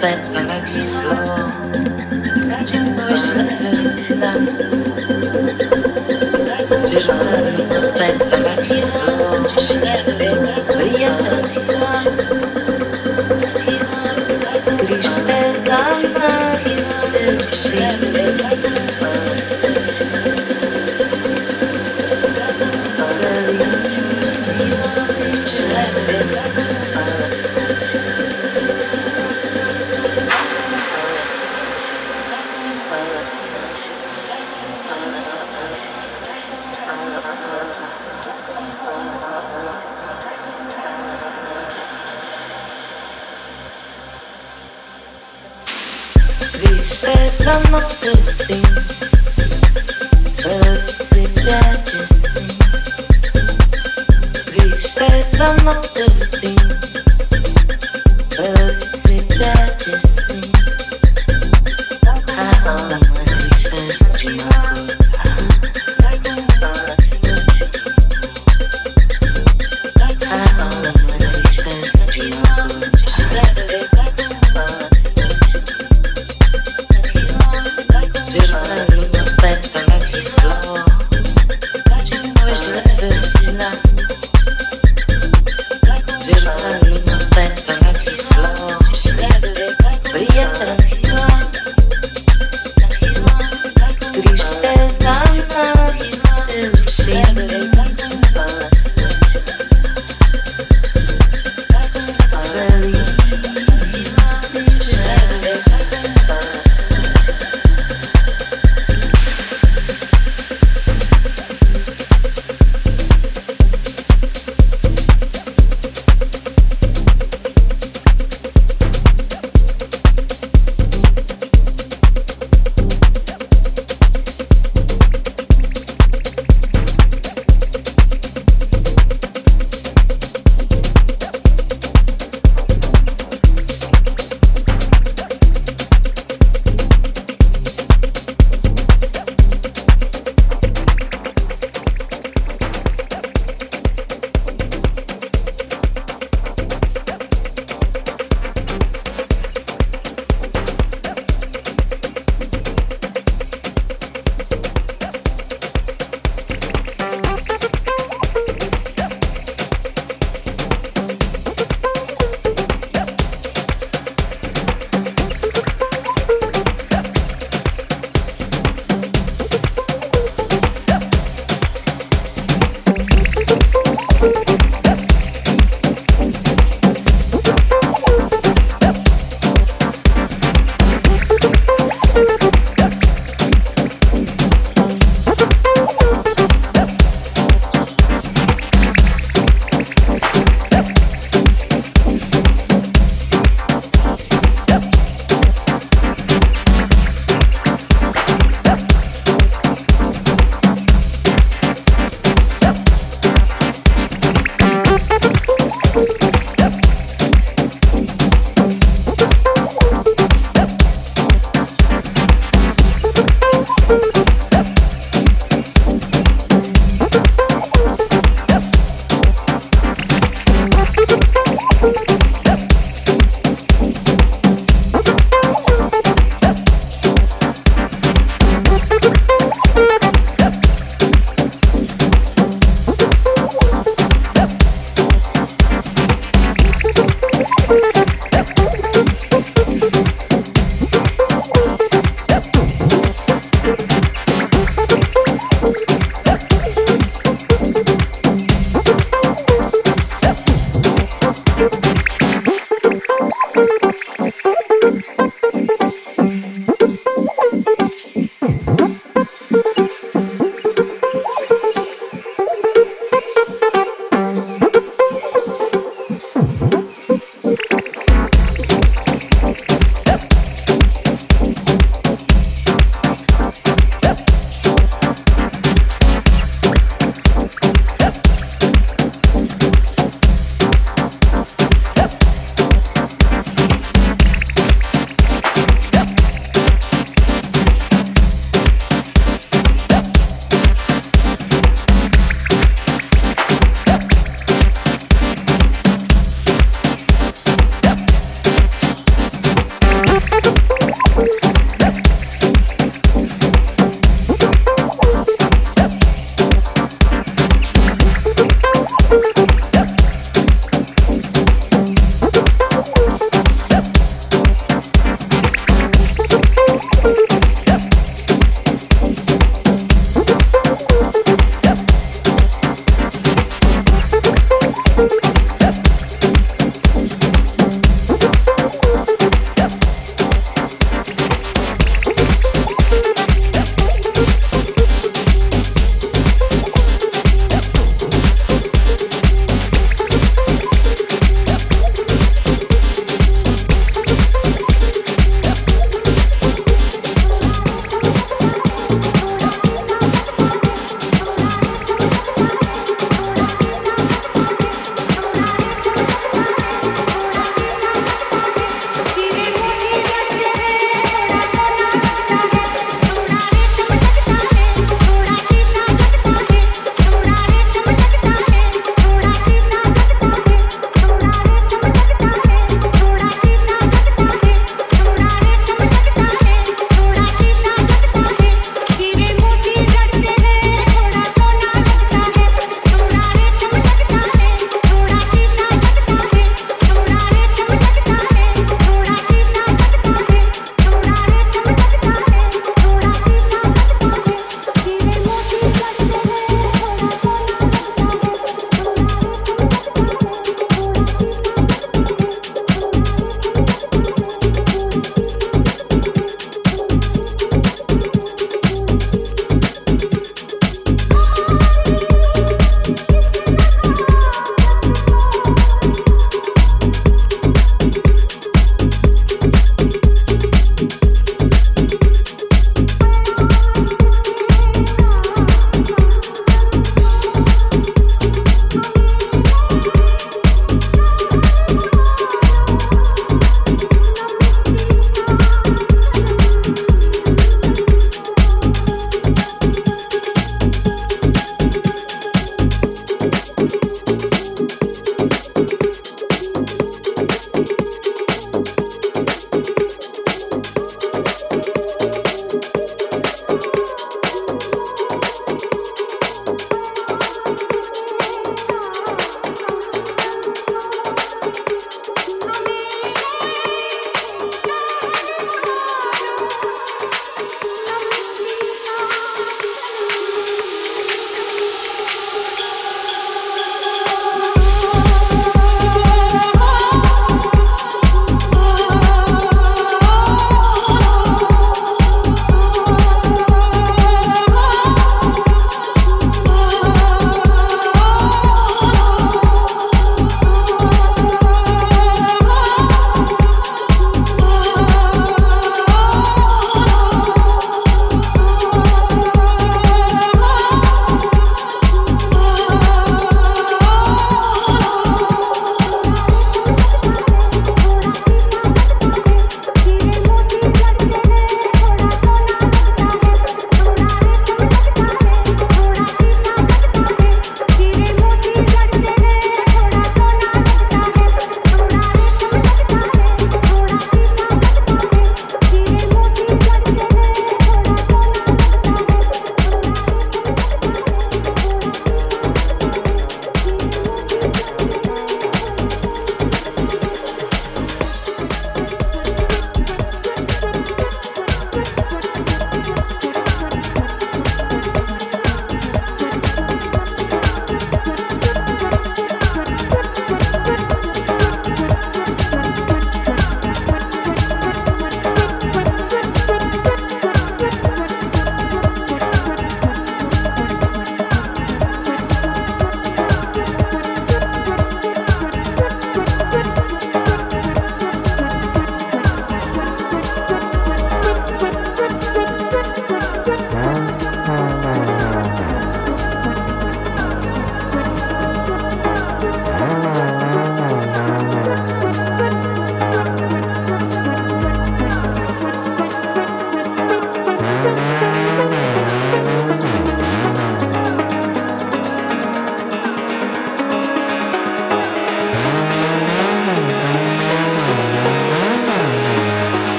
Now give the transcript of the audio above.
That's and I leave. I've the everything. But